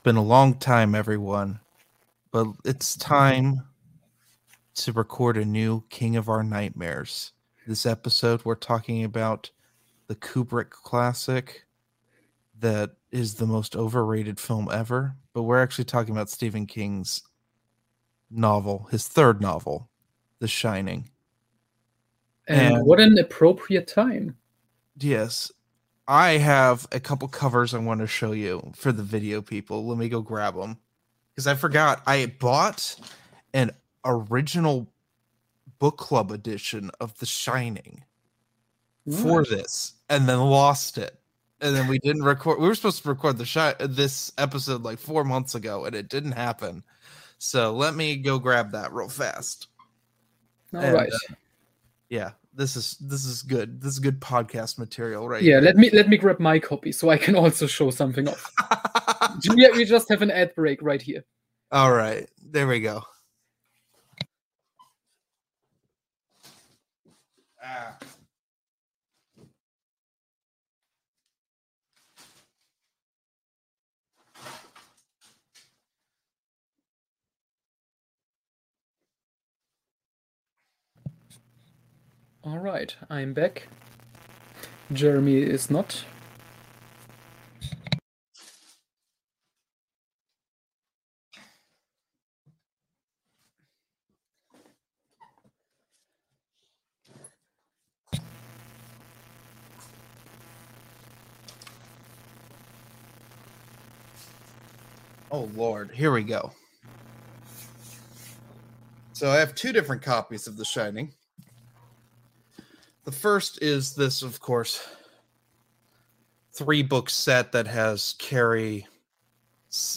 It's been a long time, everyone, but it's time to record a new King of Our Nightmares. This episode, we're talking about the Kubrick classic that is the most overrated film ever, but we're actually talking about Stephen King's novel, his third novel, The Shining. And, and what an appropriate time. Yes. I have a couple covers I want to show you for the video people. Let me go grab them. Because I forgot I bought an original book club edition of The Shining nice. for this and then lost it. And then we didn't record. We were supposed to record the shot this episode like four months ago, and it didn't happen. So let me go grab that real fast. All and, right. Uh, yeah, this is this is good. This is good podcast material, right? Yeah, here. let me let me grab my copy so I can also show something off. yeah, we just have an ad break right here. All right, there we go. Ah. All right, I'm back. Jeremy is not. Oh Lord, here we go. So I have two different copies of The Shining. The first is this, of course, three book set that has Carrie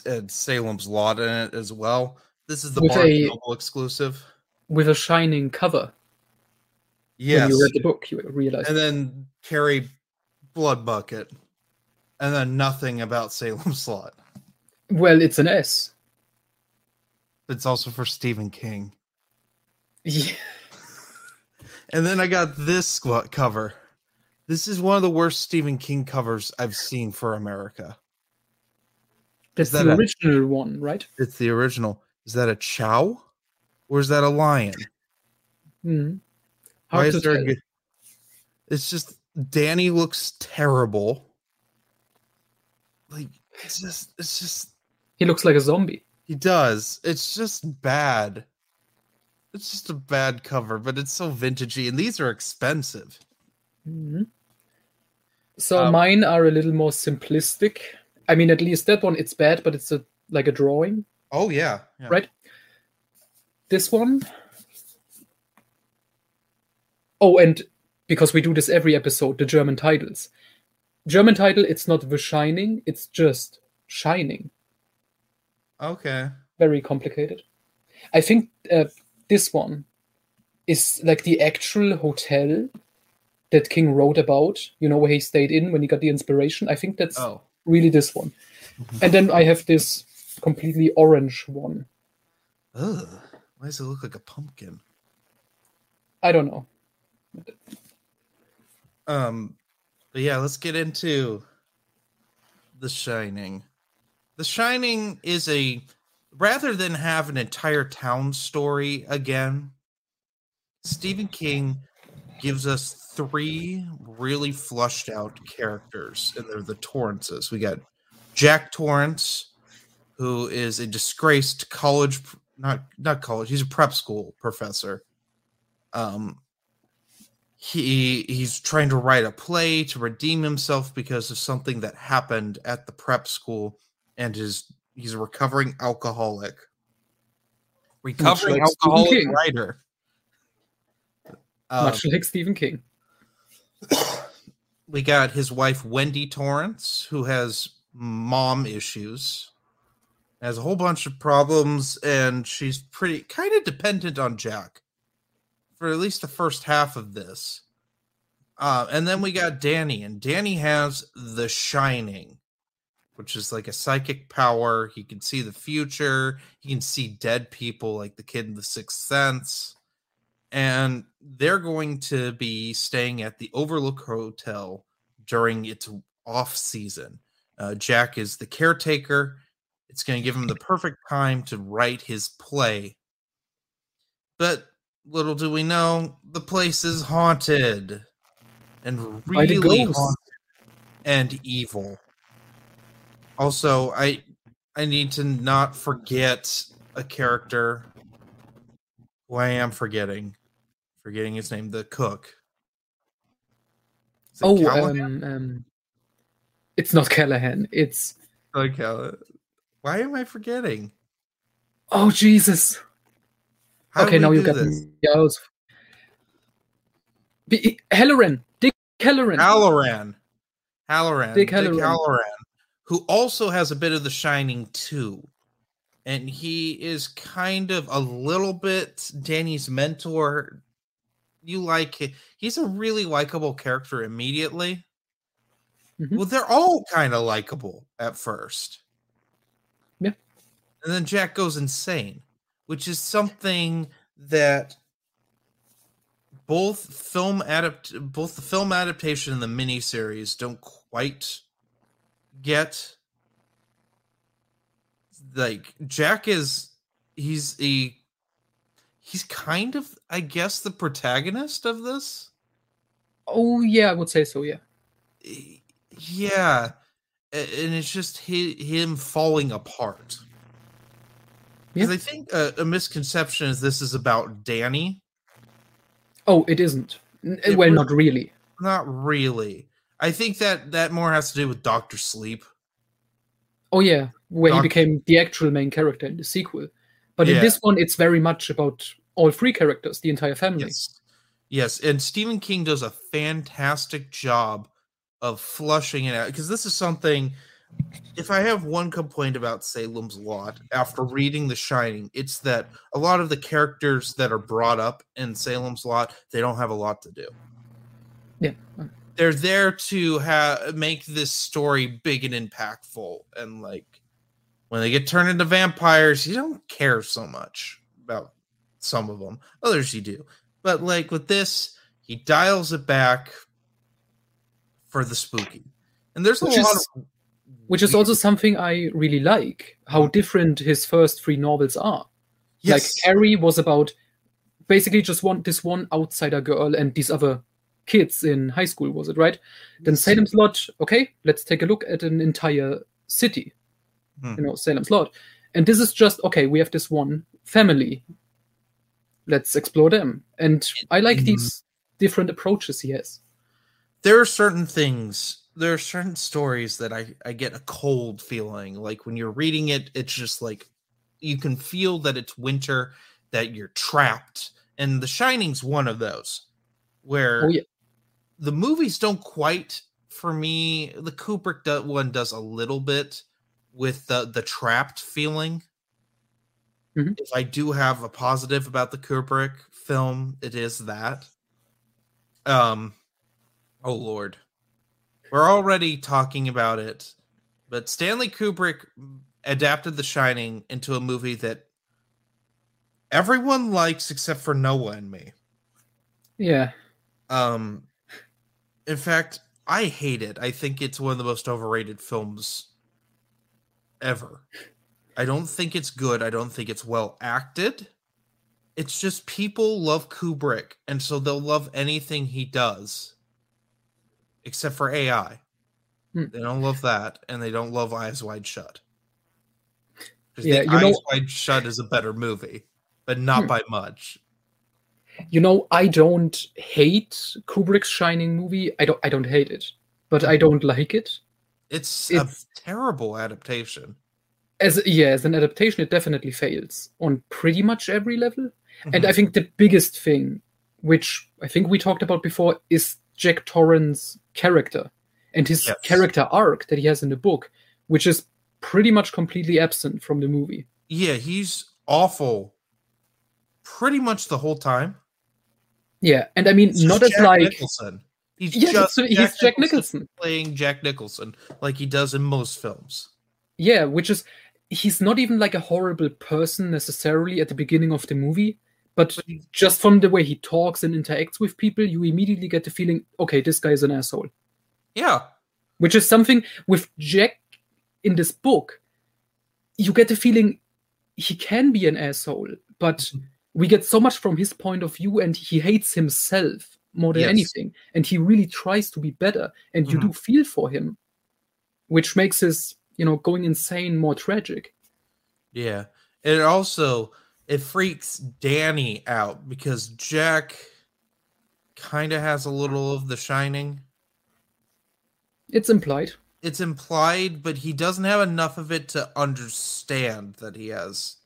and uh, Salem's Lot in it as well. This is the Barnes a, Noble exclusive with a shining cover. Yes, when you read the book, you realize. And then Carrie Blood Bucket, and then nothing about Salem's Lot. Well, it's an S. It's also for Stephen King. Yeah. And then I got this cover. This is one of the worst Stephen King covers I've seen for America. That's that the original a, one, right? It's the original. Is that a chow? Or is that a lion? Hmm. Why is there a, it's just Danny looks terrible. Like it's just it's just he looks like a zombie. He does. It's just bad. It's just a bad cover, but it's so vintagey, and these are expensive. Mm-hmm. So um, mine are a little more simplistic. I mean, at least that one it's bad, but it's a like a drawing. Oh yeah, yeah. right. This one. Oh, and because we do this every episode, the German titles. German title, it's not The Shining, it's just Shining. Okay. Very complicated. I think uh, this one is like the actual hotel that King wrote about, you know, where he stayed in when he got the inspiration. I think that's oh. really this one. Mm-hmm. And then I have this completely orange one. Ugh. Why does it look like a pumpkin? I don't know. Um, but yeah, let's get into The Shining. The Shining is a rather than have an entire town story again, Stephen King gives us three really flushed out characters, and they're the Torrances. We got Jack Torrance, who is a disgraced college not not college, he's a prep school professor. Um he he's trying to write a play to redeem himself because of something that happened at the prep school and his he's a recovering alcoholic. Recovering like alcoholic writer. Much um, like Stephen King. we got his wife Wendy Torrance, who has mom issues, has a whole bunch of problems, and she's pretty kind of dependent on Jack for at least the first half of this. Uh, and then we got Danny, and Danny has The Shining, which is like a psychic power. He can see the future. He can see dead people, like the kid in the Sixth Sense. And they're going to be staying at the Overlook Hotel during its off season. Uh, Jack is the caretaker. It's going to give him the perfect time to write his play. But little do we know, the place is haunted and really haunted and evil. Also, I I need to not forget a character who I am forgetting. Forgetting his name, the cook. Oh, um, um, it's not Callahan. It's Oh, Calla- Why am I forgetting? oh Jesus. How okay, now you got this? me. I was... Be- Hallorann, Dick Hallorann. Hallorann. Hallorann. Dick Dick Hallorann. Who also has a bit of the shining too. And he is kind of a little bit Danny's mentor. You like. He's a really likable character immediately. Mhm. Well, they're all kind of likable at first. Yeah. And then Jack goes insane, which is something that both film adapt both the film adaptation and the miniseries don't quite get like Jack is he's a he's kind of I guess the protagonist of this. Oh yeah, I would say so. Yeah. Yeah. And it's just hi- him falling apart. Because Yeah. I think a, a misconception is this is about Danny. Oh, it isn't. It well, not really. Not really. I think that that more has to do with Doctor Sleep. Oh yeah, where he became the actual main character in the sequel. But Yeah. in this one, it's very much about all three characters, the entire family. Yes. Yes, and Stephen King does a fantastic job of flushing it out because this is something if I have one complaint about Salem's Lot after reading The Shining, it's that a lot of the characters that are brought up in Salem's Lot, they don't have a lot to do. Yeah. They're there to have make this story big and impactful and like when they get turned into vampires, you don't care so much about some of them. Others you do. But like with this, he dials it back for the spooky. And there's a Which lot is- of Which is also something I really like. How different his first three novels are. Yes. Like Carrie was about basically just one this one outsider girl and these other kids in high school, was it right? Then Salem's Lot, okay, let's take a look at an entire city. Hmm. You know, Salem's Lot. And this is just okay, we have this one family. Let's explore them. And I like Mhm. these different approaches he has. there are certain things there are certain stories that I, I get a cold feeling like when you're reading it it's just like you can feel that it's winter that you're trapped and the shining's one of those where Oh yeah. The movies don't quite for me the kubrick do- one does a little bit with the the trapped feeling Mhm. if i do have a positive about the kubrick film it is that um oh lord we're already talking about it but stanley kubrick adapted the shining into a movie that everyone likes except for noah and me Yeah. um, in fact, I hate it. I think it's one of the most overrated films ever. I don't think it's good. I don't think it's well acted. It's just people love Kubrick, and so they'll love anything he does, except for AI. Hmm. They don't love that, and they don't love Eyes Wide Shut. Yeah, you know- Eyes Wide Shut is a better movie, but not Hmm. by much. You know, I don't hate Kubrick's Shining movie. I don't I don't hate it, but I don't like it. It's, It's- a terrible adaptation. As yeah, as an adaptation, it definitely fails on pretty much every level. And Mhm. I think the biggest thing, which I think we talked about before, is Jack Torrance's character and his Yes. character arc that he has in the book, which is pretty much completely absent from the movie. Yeah, he's awful pretty much the whole time. Yeah, and I mean, It's not as Jack like Nicholson. He's yeah, just he's Jack Nicholson. playing Jack Nicholson like he does in most films. Yeah, which is he's not even like a horrible person necessarily at the beginning of the movie, but But just from the way he talks and interacts with people, you immediately get the feeling, okay, this guy is an asshole. Yeah, Which is something with Jack in this book. you get the feeling he can be an asshole, but Mm-hmm. We get so much from his point of view, and he hates himself more than Yes. anything, and he really tries to be better, and you Mhm. do feel for him, which makes his you know going insane more tragic. Yeah. And it also it freaks Danny out because Jack kind of has a little of the shining. It's implied. It's implied, but he doesn't have enough of it to understand that he has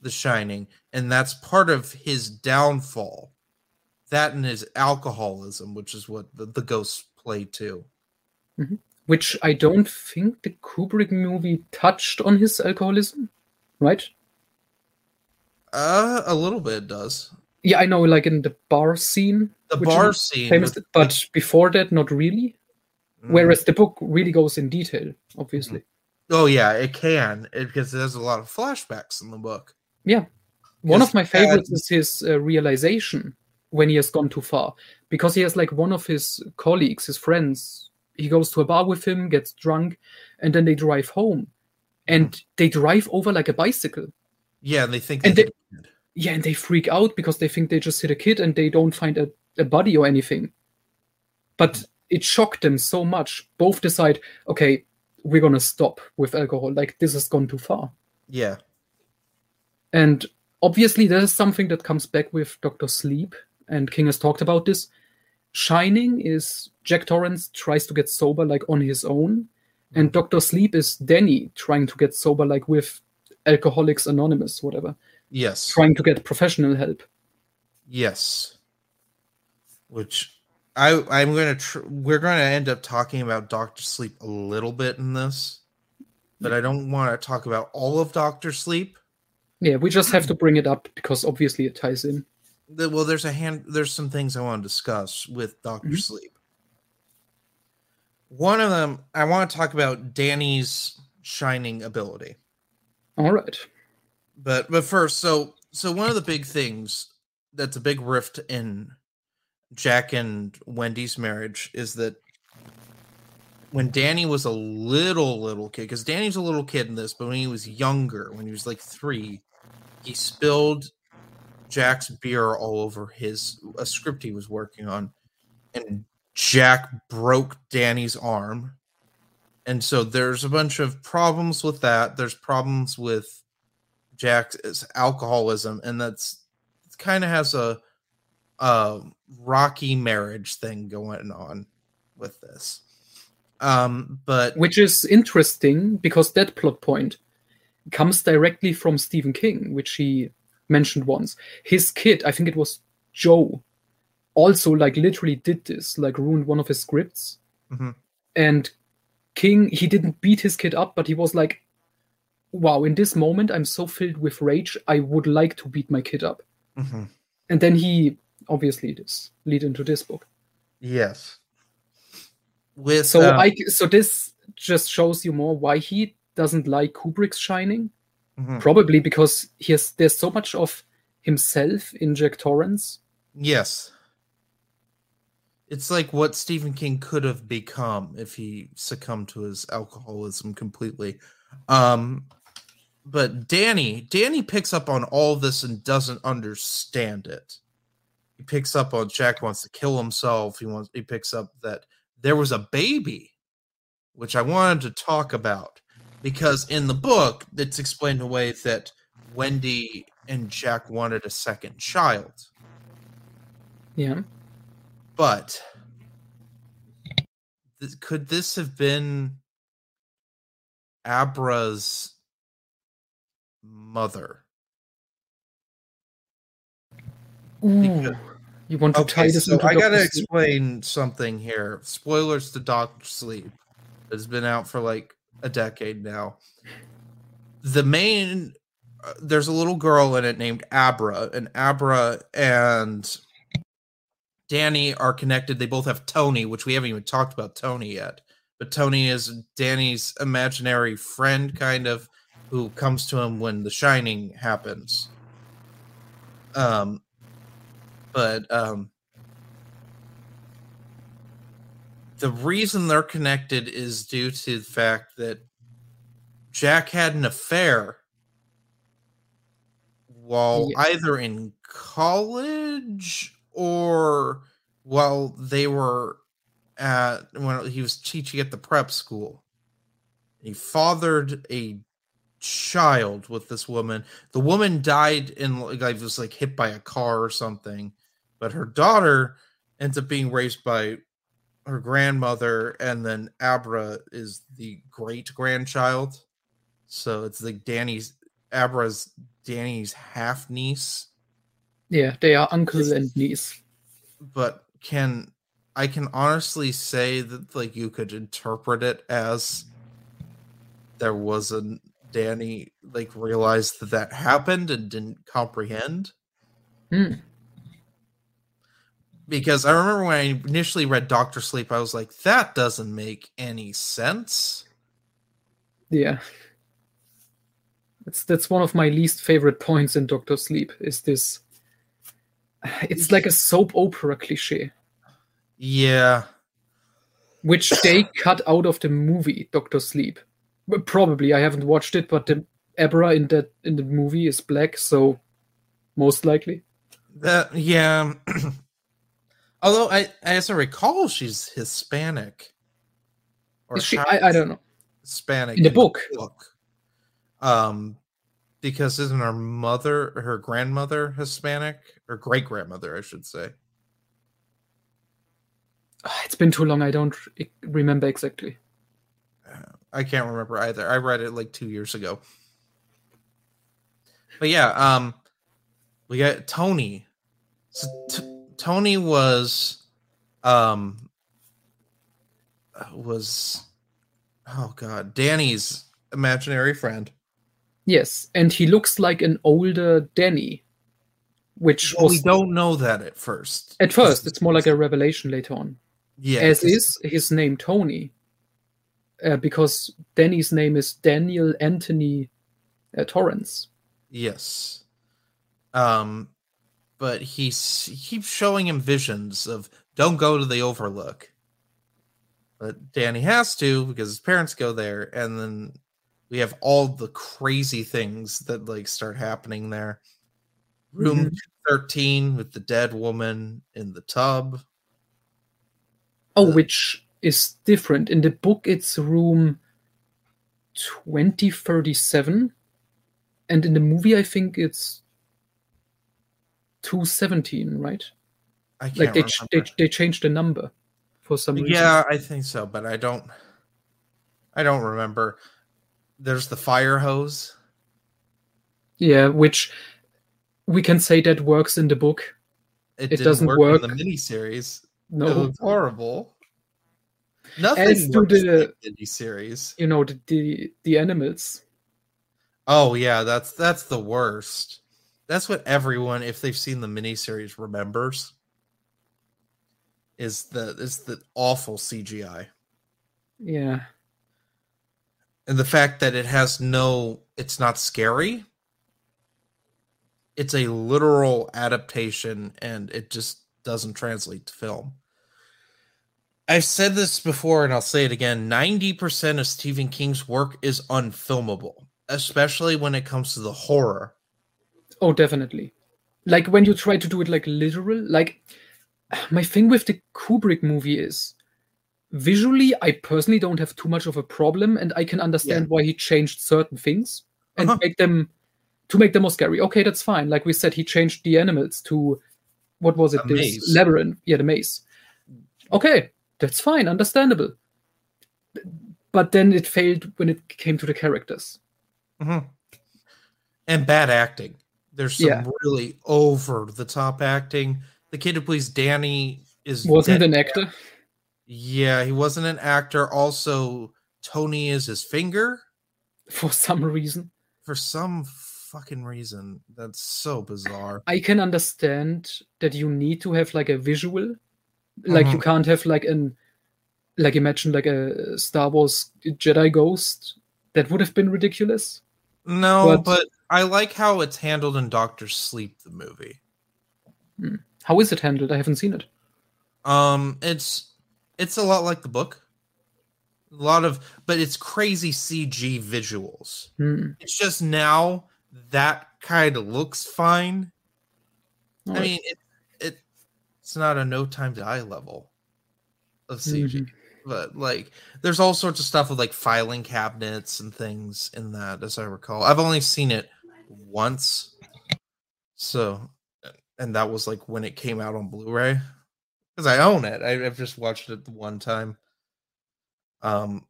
the shining, and that's part of his downfall. That and his alcoholism, which is what the, the ghosts play too. which I don't think the Kubrick movie touched on his alcoholism, right? Uh, a little bit does. Yeah, I know, like in the bar scene, The bar scene, famous, with- but before that, not really. Mm. Whereas the book really goes in detail, obviously. oh yeah, it can it, because there's a lot of flashbacks in the book. One Yes, of my and- favorites is his uh, realization when he has gone too far, because he has like one of his colleagues, his friends. He goes to a bar with him, gets drunk, and then they drive home, and they drive over like a bicycle. Yeah, and they think And they they- Yeah, and they freak out because they think they just hit a kid and they don't find a, a body or anything. But it shocked them so much. Both decide, okay, we're gonna stop with alcohol. Like this has gone too far. yeah, And obviously, there's something that comes back with Doctor Sleep, and King has talked about this. Shining is Jack Torrance tries to get sober like on his own, and mm-hmm. Doctor Sleep is Danny trying to get sober like with Alcoholics Anonymous, whatever, yes, trying to get professional help. yes. Which I I'm gonna tr- we're gonna end up talking about Doctor Sleep a little bit in this, but I don't want to talk about all of Doctor Sleep. Yeah, we just have to bring it up because obviously it ties in. The- Well, there's a hand. There's some things I want to discuss with Doctor Mhm. Sleep. One of them, I want to talk about Danny's shining ability. All right. but but first so so one of the big things that's a big rift in jack and wendy's marriage is that when danny was a little little kid because danny's a little kid in this but when he was younger when he was like three he spilled jack's beer all over his a script he was working on and jack broke danny's arm and so there's a bunch of problems with that there's problems with Jack's alcoholism, and that's kind of has a a rocky marriage thing going on with this. Um, but Which is interesting because that plot point comes directly from Stephen King, which he mentioned once. His kid, I think it was Joe, also like literally did this, like ruined one of his scripts. Mhm. And King, he didn't beat his kid up, but he was like, wow, in this moment, I'm so filled with rage, I would like to beat my kid up. Mhm. And then he obviously this lead into this book. yes, with So um, I so this just shows you more why he doesn't like Kubrick's Shining. mhm. Probably because he has there's so much of himself in Jack Torrance. yes, it's like what Stephen King could have become if he succumbed to his alcoholism completely. Um, but Danny, Danny picks up on all this and doesn't understand it. He picks up on Jack wants to kill himself. He wants. He picks up that there was a baby, which I wanted to talk about because in the book it's explained away that Wendy and Jack wanted a second child, Yeah. but th- could this have been Abra's mother? Because- You want to tie this so I gotta explain something here. Spoilers to Doctor Sleep. It's been out for like a decade now. The main, uh, there's a little girl in it named Abra, and Abra and Danny are connected. They both have Tony, which we haven't even talked about Tony yet. But Tony is Danny's imaginary friend, kind of, who comes to him when The Shining happens. Um, but um the reason they're connected is due to the fact that Jack had an affair while Yeah. either in college or while they were at when he was teaching at the prep school. He fathered a child with this woman. The woman died in like was like hit by a car or something, but her daughter ends up being raised by her grandmother, and then Abra is the great grandchild. So it's like Danny's Abra's Danny's half niece. Yeah, they are uncle and niece. But can I can honestly say that like you could interpret it as there was a Danny like realized that that happened and didn't comprehend. Hmm. Because I remember when I initially read Doctor Sleep, I was like, that doesn't make any sense. Yeah. That's that's one of my least favorite points in Doctor Sleep. Is this? It's like a soap opera cliche, Yeah. which they cut out of the movie Doctor Sleep. Probably I haven't watched it, but the Abra in that in the movie is black, so most likely. That yeah. Although I as I recall, she's Hispanic. Or she, I, I don't know. Hispanic In the book. Book. Um, because isn't her mother, her grandmother, Hispanic or great grandmother, I should say. Ah, It's been too long. I don't remember exactly. I can't remember either. I read it like two years ago. But yeah, um, we got Tony. So t- Tony was, um, was, oh god, Danny's imaginary friend. Yes, and he looks like an older Danny, which Well, we don't know that at first. at first. It's more like a revelation later on. yeah, as is his name Tony, uh, because Danny's name is Daniel Anthony uh, Torrance. Yes. Um, but he's, he keeps showing him visions of don't go to the Overlook. But Danny has to because his parents go there, and then we have all the crazy things that like start happening there. Room Mhm. 13 with the dead woman in the tub. Oh, Uh, which is different. In the book, it's room 2037. And in the movie, I think it's 217, right? I can't Like they, ch- they, they changed the number for some reason. Yeah, I think so, but I don't I don't remember. There's the fire hose. Yeah, which we can say that works in the book. It, It doesn't work, work. in the miniseries. It No, looked horrible. Nothing As in the- the miniseries. you know, the, the, the animals. Oh yeah, that's that's the worst. That's what everyone, if they've seen the miniseries, remembers. Is the is the awful CGI Yeah. and the fact that it has no, it's not scary. It's a literal adaptation, and it just doesn't translate to film. I've said this before, and I'll say it again: ninety percent of Stephen King's work is unfilmable, especially when it comes to the horror. Oh, definitely. Like when you try to do it like literal, like my thing with the Kubrick movie is visually, I personally don't have too much of a problem, and I can understand why he changed certain things and Uh-huh. make them to make them more scary. Okay, that's fine. Like we said, he changed the animals to what was it? A this maze. labyrinth. Yeah, the maze. Okay, that's fine, understandable. But then it failed when it came to the characters. Mhm. And bad acting. There's some Yeah. really over the top acting. The kid who plays Danny is Wasn't an actor. Yeah, he wasn't an actor. Also, Tony is his finger For some reason. for some fucking reason. That's so bizarre. I can understand that you need to have like a visual, like you Mhm. can't have like an, like imagine like a Star Wars Jedi Ghost. That would have been ridiculous. No, But- but I like how it's handled in Doctor Sleep, the movie. How is it handled? I haven't seen it. Um, it's it's a lot like the book. A lot of, but it's crazy CG visuals. Hmm. It's just now that kind of looks fine. All I right. mean, it, it it's not a No Time to Die level of CG, Mhm. But like there's all sorts of stuff with like filing cabinets and things in that, as I recall. I've only seen it once, so and that was like when it came out on Blu-ray because I own it. I, I've just watched it the one time. Um,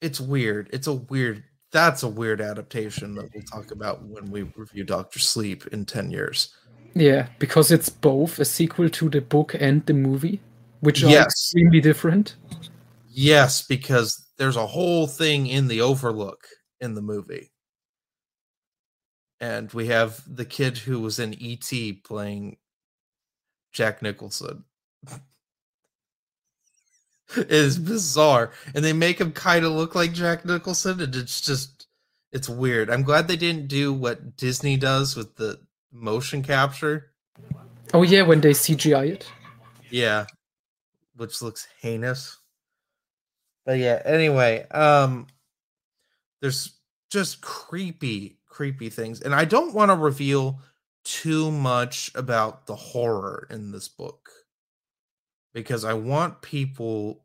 it's weird. It's a weird. That's a weird adaptation that we'll talk about when we review Doctor Sleep in ten years. Yeah, because it's both a sequel to the book and the movie, which are Yes. extremely different. Yes, because there's a whole thing in the Overlook in the movie. And we have the kid who was in E.T. playing Jack Nicholson. it is bizarre. And they make him kind of look like Jack Nicholson, and it's just it's weird. I'm glad they didn't do what Disney does with the motion capture. Oh yeah, when they CGI it. Yeah. Which looks heinous. But yeah, anyway, um there's just creepy, creepy things. And I don't want to reveal too much about the horror in this book because I want people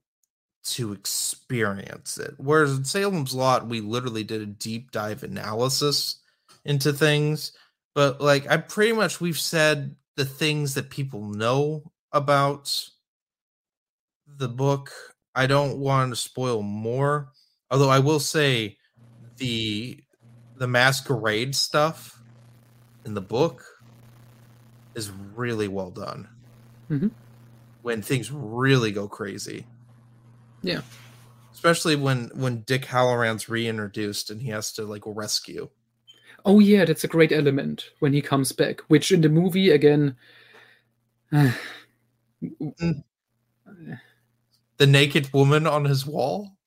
to experience it. Whereas in Salem's Lot, we literally did a deep dive analysis into things. But like I pretty much we've said the things that people know about the book. I don't want to spoil more. Although I will say the the masquerade stuff in the book is really well done. Mhm. When things really go crazy. Yeah. Especially when when Dick Hallorann's reintroduced and he has to like rescue. Oh yeah, that's a great element when he comes back. Which in the movie again, The naked woman on his wall.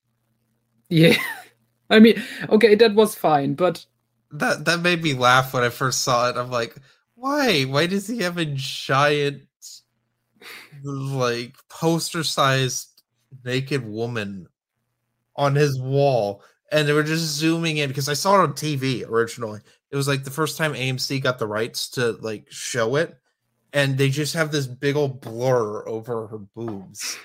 yeah. I mean, okay, that was fine, but That that made me laugh when I first saw it. I'm like, why? Why does he have a giant like poster sized naked woman on his wall? And they were just zooming in because I saw it on TV originally. It was like the first time AMC got the rights to like show it, and they just have this big old blur over her boobs.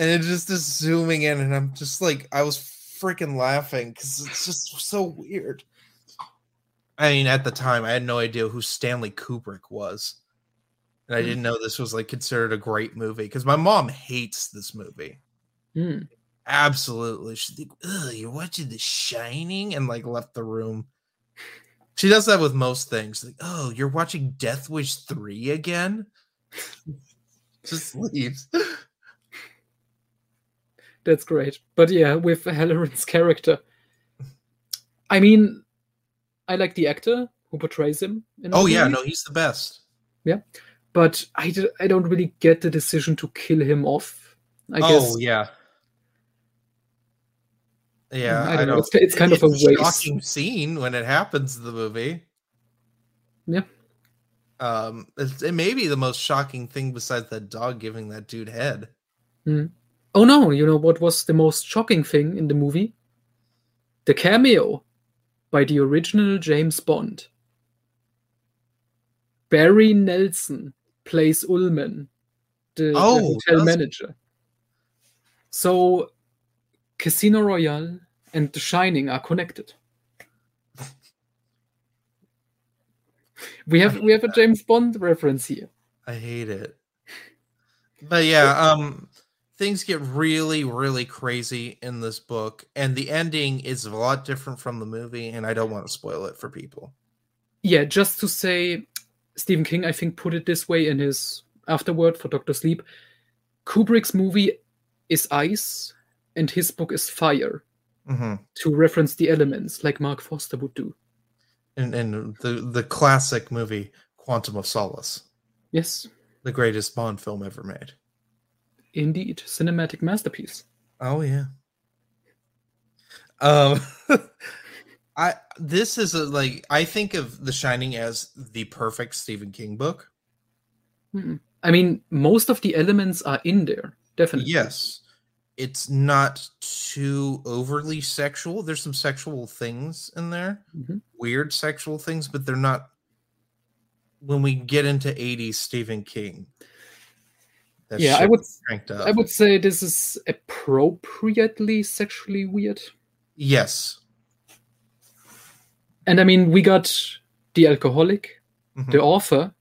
And it just is zooming in, and I'm just like, I was freaking laughing because it's just so weird. I mean, at the time, I had no idea who Stanley Kubrick was, and I Hmm. didn't know this was like considered a great movie because my mom hates this movie. hmm, Absolutely, she's like, "Ugh, you're watching The Shining," and like left the room. She does that with most things. Like, oh, you're watching Death Wish three again. Just leaves. That's great. But yeah, with Hallorann's character, I mean, I like the actor who portrays him. In Oh yeah, movie, no, he's the best. Yeah, but I, d- I don't really get the decision to kill him off. I oh guess yeah, yeah. I don't know. It's- it's kind of a waste. shocking scene when it happens in the movie. Yeah. Um, it's, it may be the most shocking thing besides that dog giving that dude head. Oh no, you know what was the most shocking thing in the movie? The cameo by the original James Bond. Barry Nelson plays Ullman, the, the Oh, hotel does- manager. So Casino Royale and The Shining are connected. We have we have a James Bond reference here. I hate it. But yeah, um things get really really crazy in this book and the ending is a lot different from the movie and I don't want to spoil it for people. Yeah, just to say, Stephen King, I think, put it this way in his afterword for Doctor Sleep. Kubrick's movie is ice, and his book is fire, hmm to reference the elements, like Marc Forster would do. And and the the classic movie Quantum of Solace, Yes, the greatest Bond film ever made. Indeed, cinematic masterpiece. Oh yeah. Um I this is a like I think of The Shining as the perfect Stephen King book. I mean, most of the elements are in there, definitely. Yes. it's not too overly sexual. There's some sexual things in there, Mhm. weird sexual things, but they're not. When we get into 80s Stephen King, Yeah, I would-. I would say this is appropriately sexually weird. yes. And I mean, we got the alcoholic, Mhm, the author,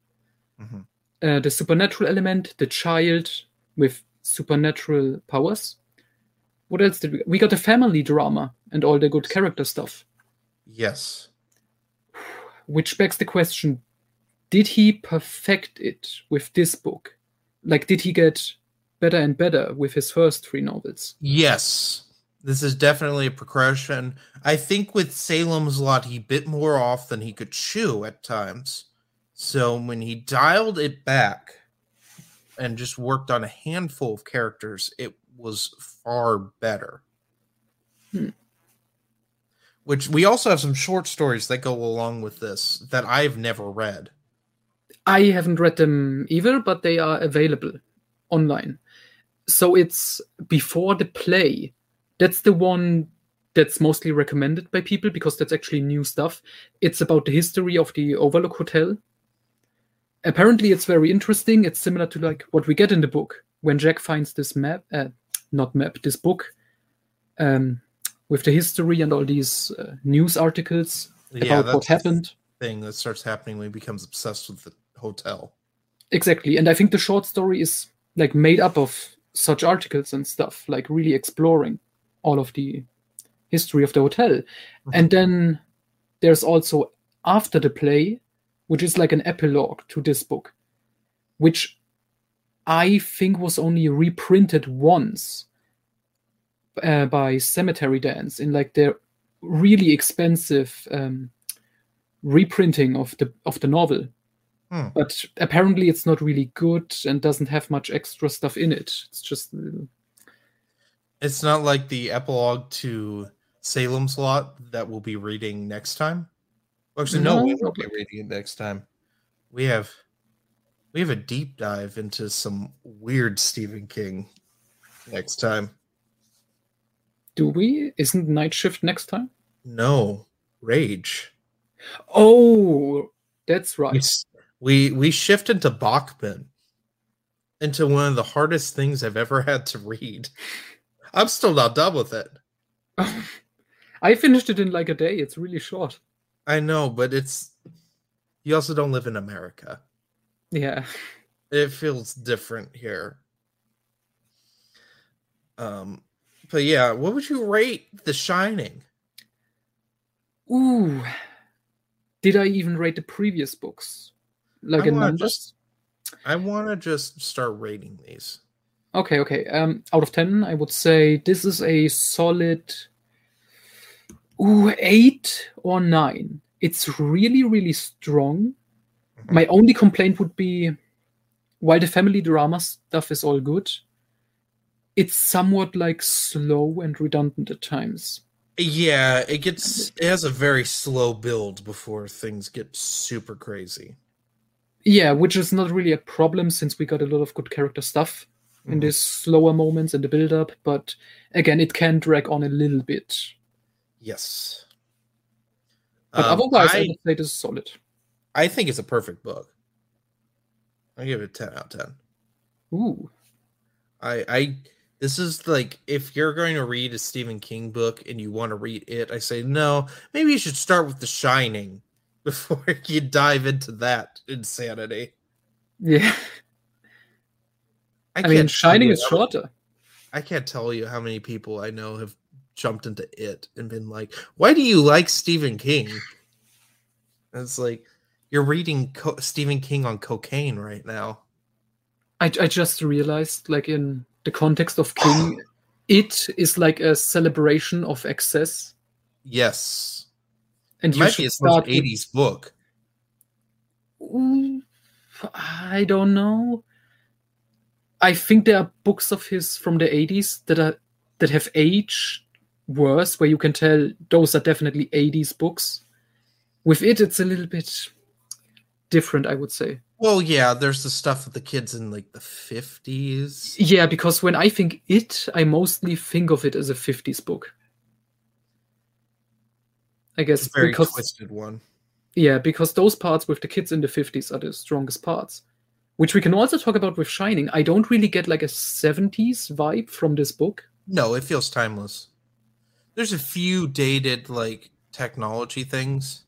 mhm. uh, the supernatural element, the child with supernatural powers. What else did we? We got a family drama and all the good character stuff. Yes. Which begs the question: Did he perfect it with this book? Like, did he get better and better with his first three novels? Yes. This is definitely a progression. I think with Salem's Lot, he bit more off than he could chew at times. So when he dialed it back and just worked on a handful of characters, it was far better. Hmm. Which we also have some short stories that go along with this that I've never read. I haven't read them either, but they are available online. So it's before the play. That's the one that's mostly recommended by people because that's actually new stuff. It's about the history of the Overlook Hotel. Apparently, it's very interesting. It's similar to like what we get in the book when Jack finds this map, uh, not map, this book, um, with the history and all these uh, news articles about what happened. thing that starts happening when he becomes obsessed with the hotel. Exactly. And I think the short story is like made up of such articles and stuff, like really exploring all of the history of the hotel. And then there's also after the play, which is like an epilogue to this book, which I think was only reprinted once uh, by Cemetery Dance in like their really expensive um, reprinting of the of the novel Hmm. but apparently it's not really good and doesn't have much extra stuff in it. It's just uh, It's not like the epilogue to Salem's Lot that we'll be reading next time. Actually, no, No, we won't be reading it next time. We have we have a deep dive into some weird Stephen King next time. do we? Isn't Night Shift next time? No, Rage. Oh, that's right. We we shift into Bachman, into one of the hardest things I've ever had to read. I'm still not done with it. I finished it in like a day. It's really short. I know, but it's you also don't live in America. Yeah. it feels different here. Um, but yeah, what would you rate The Shining? Ooh. Did I even rate the previous books? Like I in wanna numbers? just- I want to just start rating these. Okay, okay. Um, out of ten, I would say this is a solid ooh, eight or nine. It's really, really strong. My only complaint would be while the family drama stuff is all good, it's somewhat like slow and redundant at times. Yeah, it gets it has a very slow build before things get super crazy. Yeah, which is not really a problem since we got a lot of good character stuff in Mhm. these slower moments in the build up, but again, it can drag on a little bit. Yes. But Um, otherwise, I, I, would say this is solid. I think it's a perfect book. I give it a 10 out of 10. Ooh. I I this is like if you're going to read a Stephen King book and you want to read it, I say no, maybe you should start with The Shining before you dive into that insanity. Yeah. I, can't mean, Shining is shorter. I can't tell you how many people I know have jumped into it and been like, "Why do you like Stephen King?" And it's like you're reading co- Stephen King on cocaine right now. I, I just realized, like, in the context of King, it is like a celebration of excess. Yes, And it you might be his most with- '80s book. I don't know. I think there are books of his from the 80s that are that have aged worse, where you can tell those are definitely 80s books. With it, it's a little bit. different, I would say. Well, yeah, there's the stuff with the kids in like the 50s. Yeah, because when I think it, I mostly think of it as a 50s book. I guess It's a very because twisted one. yeah, because those parts with the kids in the 50s are the strongest parts. Which we can also talk about with Shining. I don't really get like a 70s vibe from this book. No, it feels timeless. There's a few dated like technology things.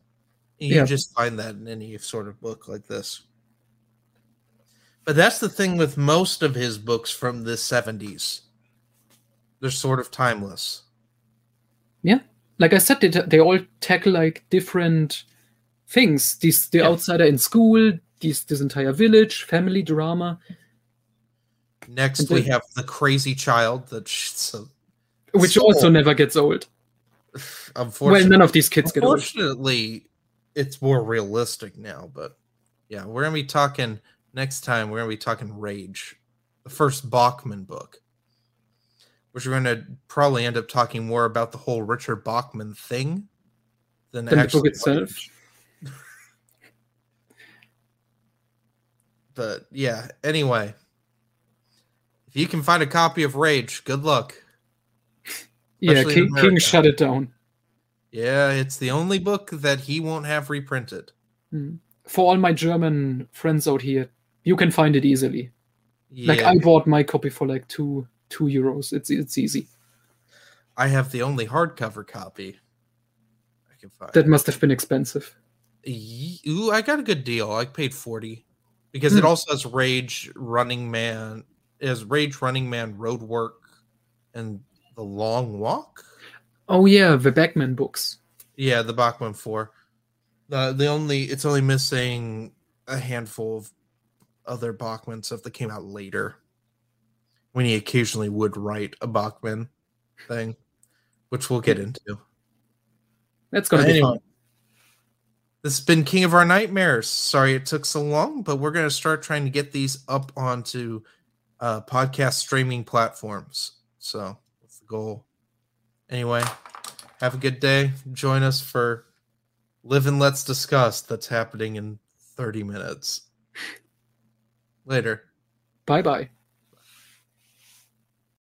You Yeah. just find that in any sort of book like this. But that's the thing with most of his books from the 70s. They're sort of timeless. Like I said, they, they all tackle like different things. This the Yeah. outsider in school, this this entire village, family drama, Next, And we have the crazy child that so which So- also never gets old. Well, none of these kids get old. unfortunately, it's more realistic now. But yeah, we're gonna be talking next time. We're gonna be talking Rage, the first Bachman book, which we're gonna probably end up talking more about the whole Richard Bachman thing than, Than the actually book itself. But yeah, anyway, if you can find a copy of Rage, good luck. Yeah, especially in King, King shut it down. Yeah, it's the only book that he won't have reprinted. Hmm. For all my German friends out here, you can find it easily. Yeah, Like I bought my copy for like two two euros. It's it's easy. I have the only hardcover copy I can find. That must have been expensive. Ooh, I got a good deal. I paid forty because it Hmm. also has Rage, Running Man, it has Rage, Running Man, Road Work, and The Long Walk. Oh yeah, the Bachman books. Yeah, the Bachman Four. The the only it's only missing a handful of other Bachman stuff that came out later. When he occasionally would write a Bachman thing, which we'll get into. That's gonna be anyway, fun. This has been King of Our Nightmares. Sorry it took so long, but we're going to start trying to get these up onto uh, podcast streaming platforms. So that's the goal. Anyway, have a good day. Join us for Live and Let's Discuss that's happening in 30 minutes. Later. Bye bye.